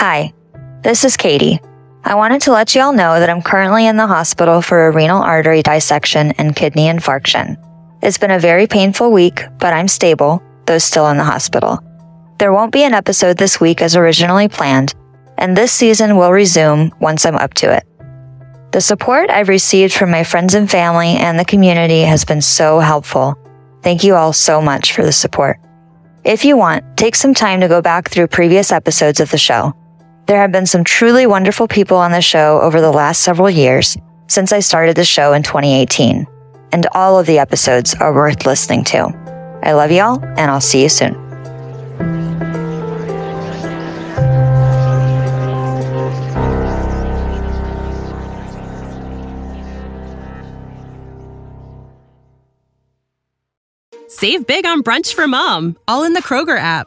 Hi, this is Katie. I wanted to let you all know that I'm currently in the hospital for a renal artery dissection and kidney infarction. It's been a very painful week, but I'm stable, though still in the hospital. There won't be an episode this week as originally planned, and this season will resume once I'm up to it. The support I've received from my friends and family and the community has been so helpful. Thank you all so much for the support. If you want, take some time to go back through previous episodes of the show. There have been some truly wonderful people on the show over the last several years since I started the show in 2018, and all of the episodes are worth listening to. I love y'all, and I'll see you soon. Save big on brunch for mom, all in the Kroger app.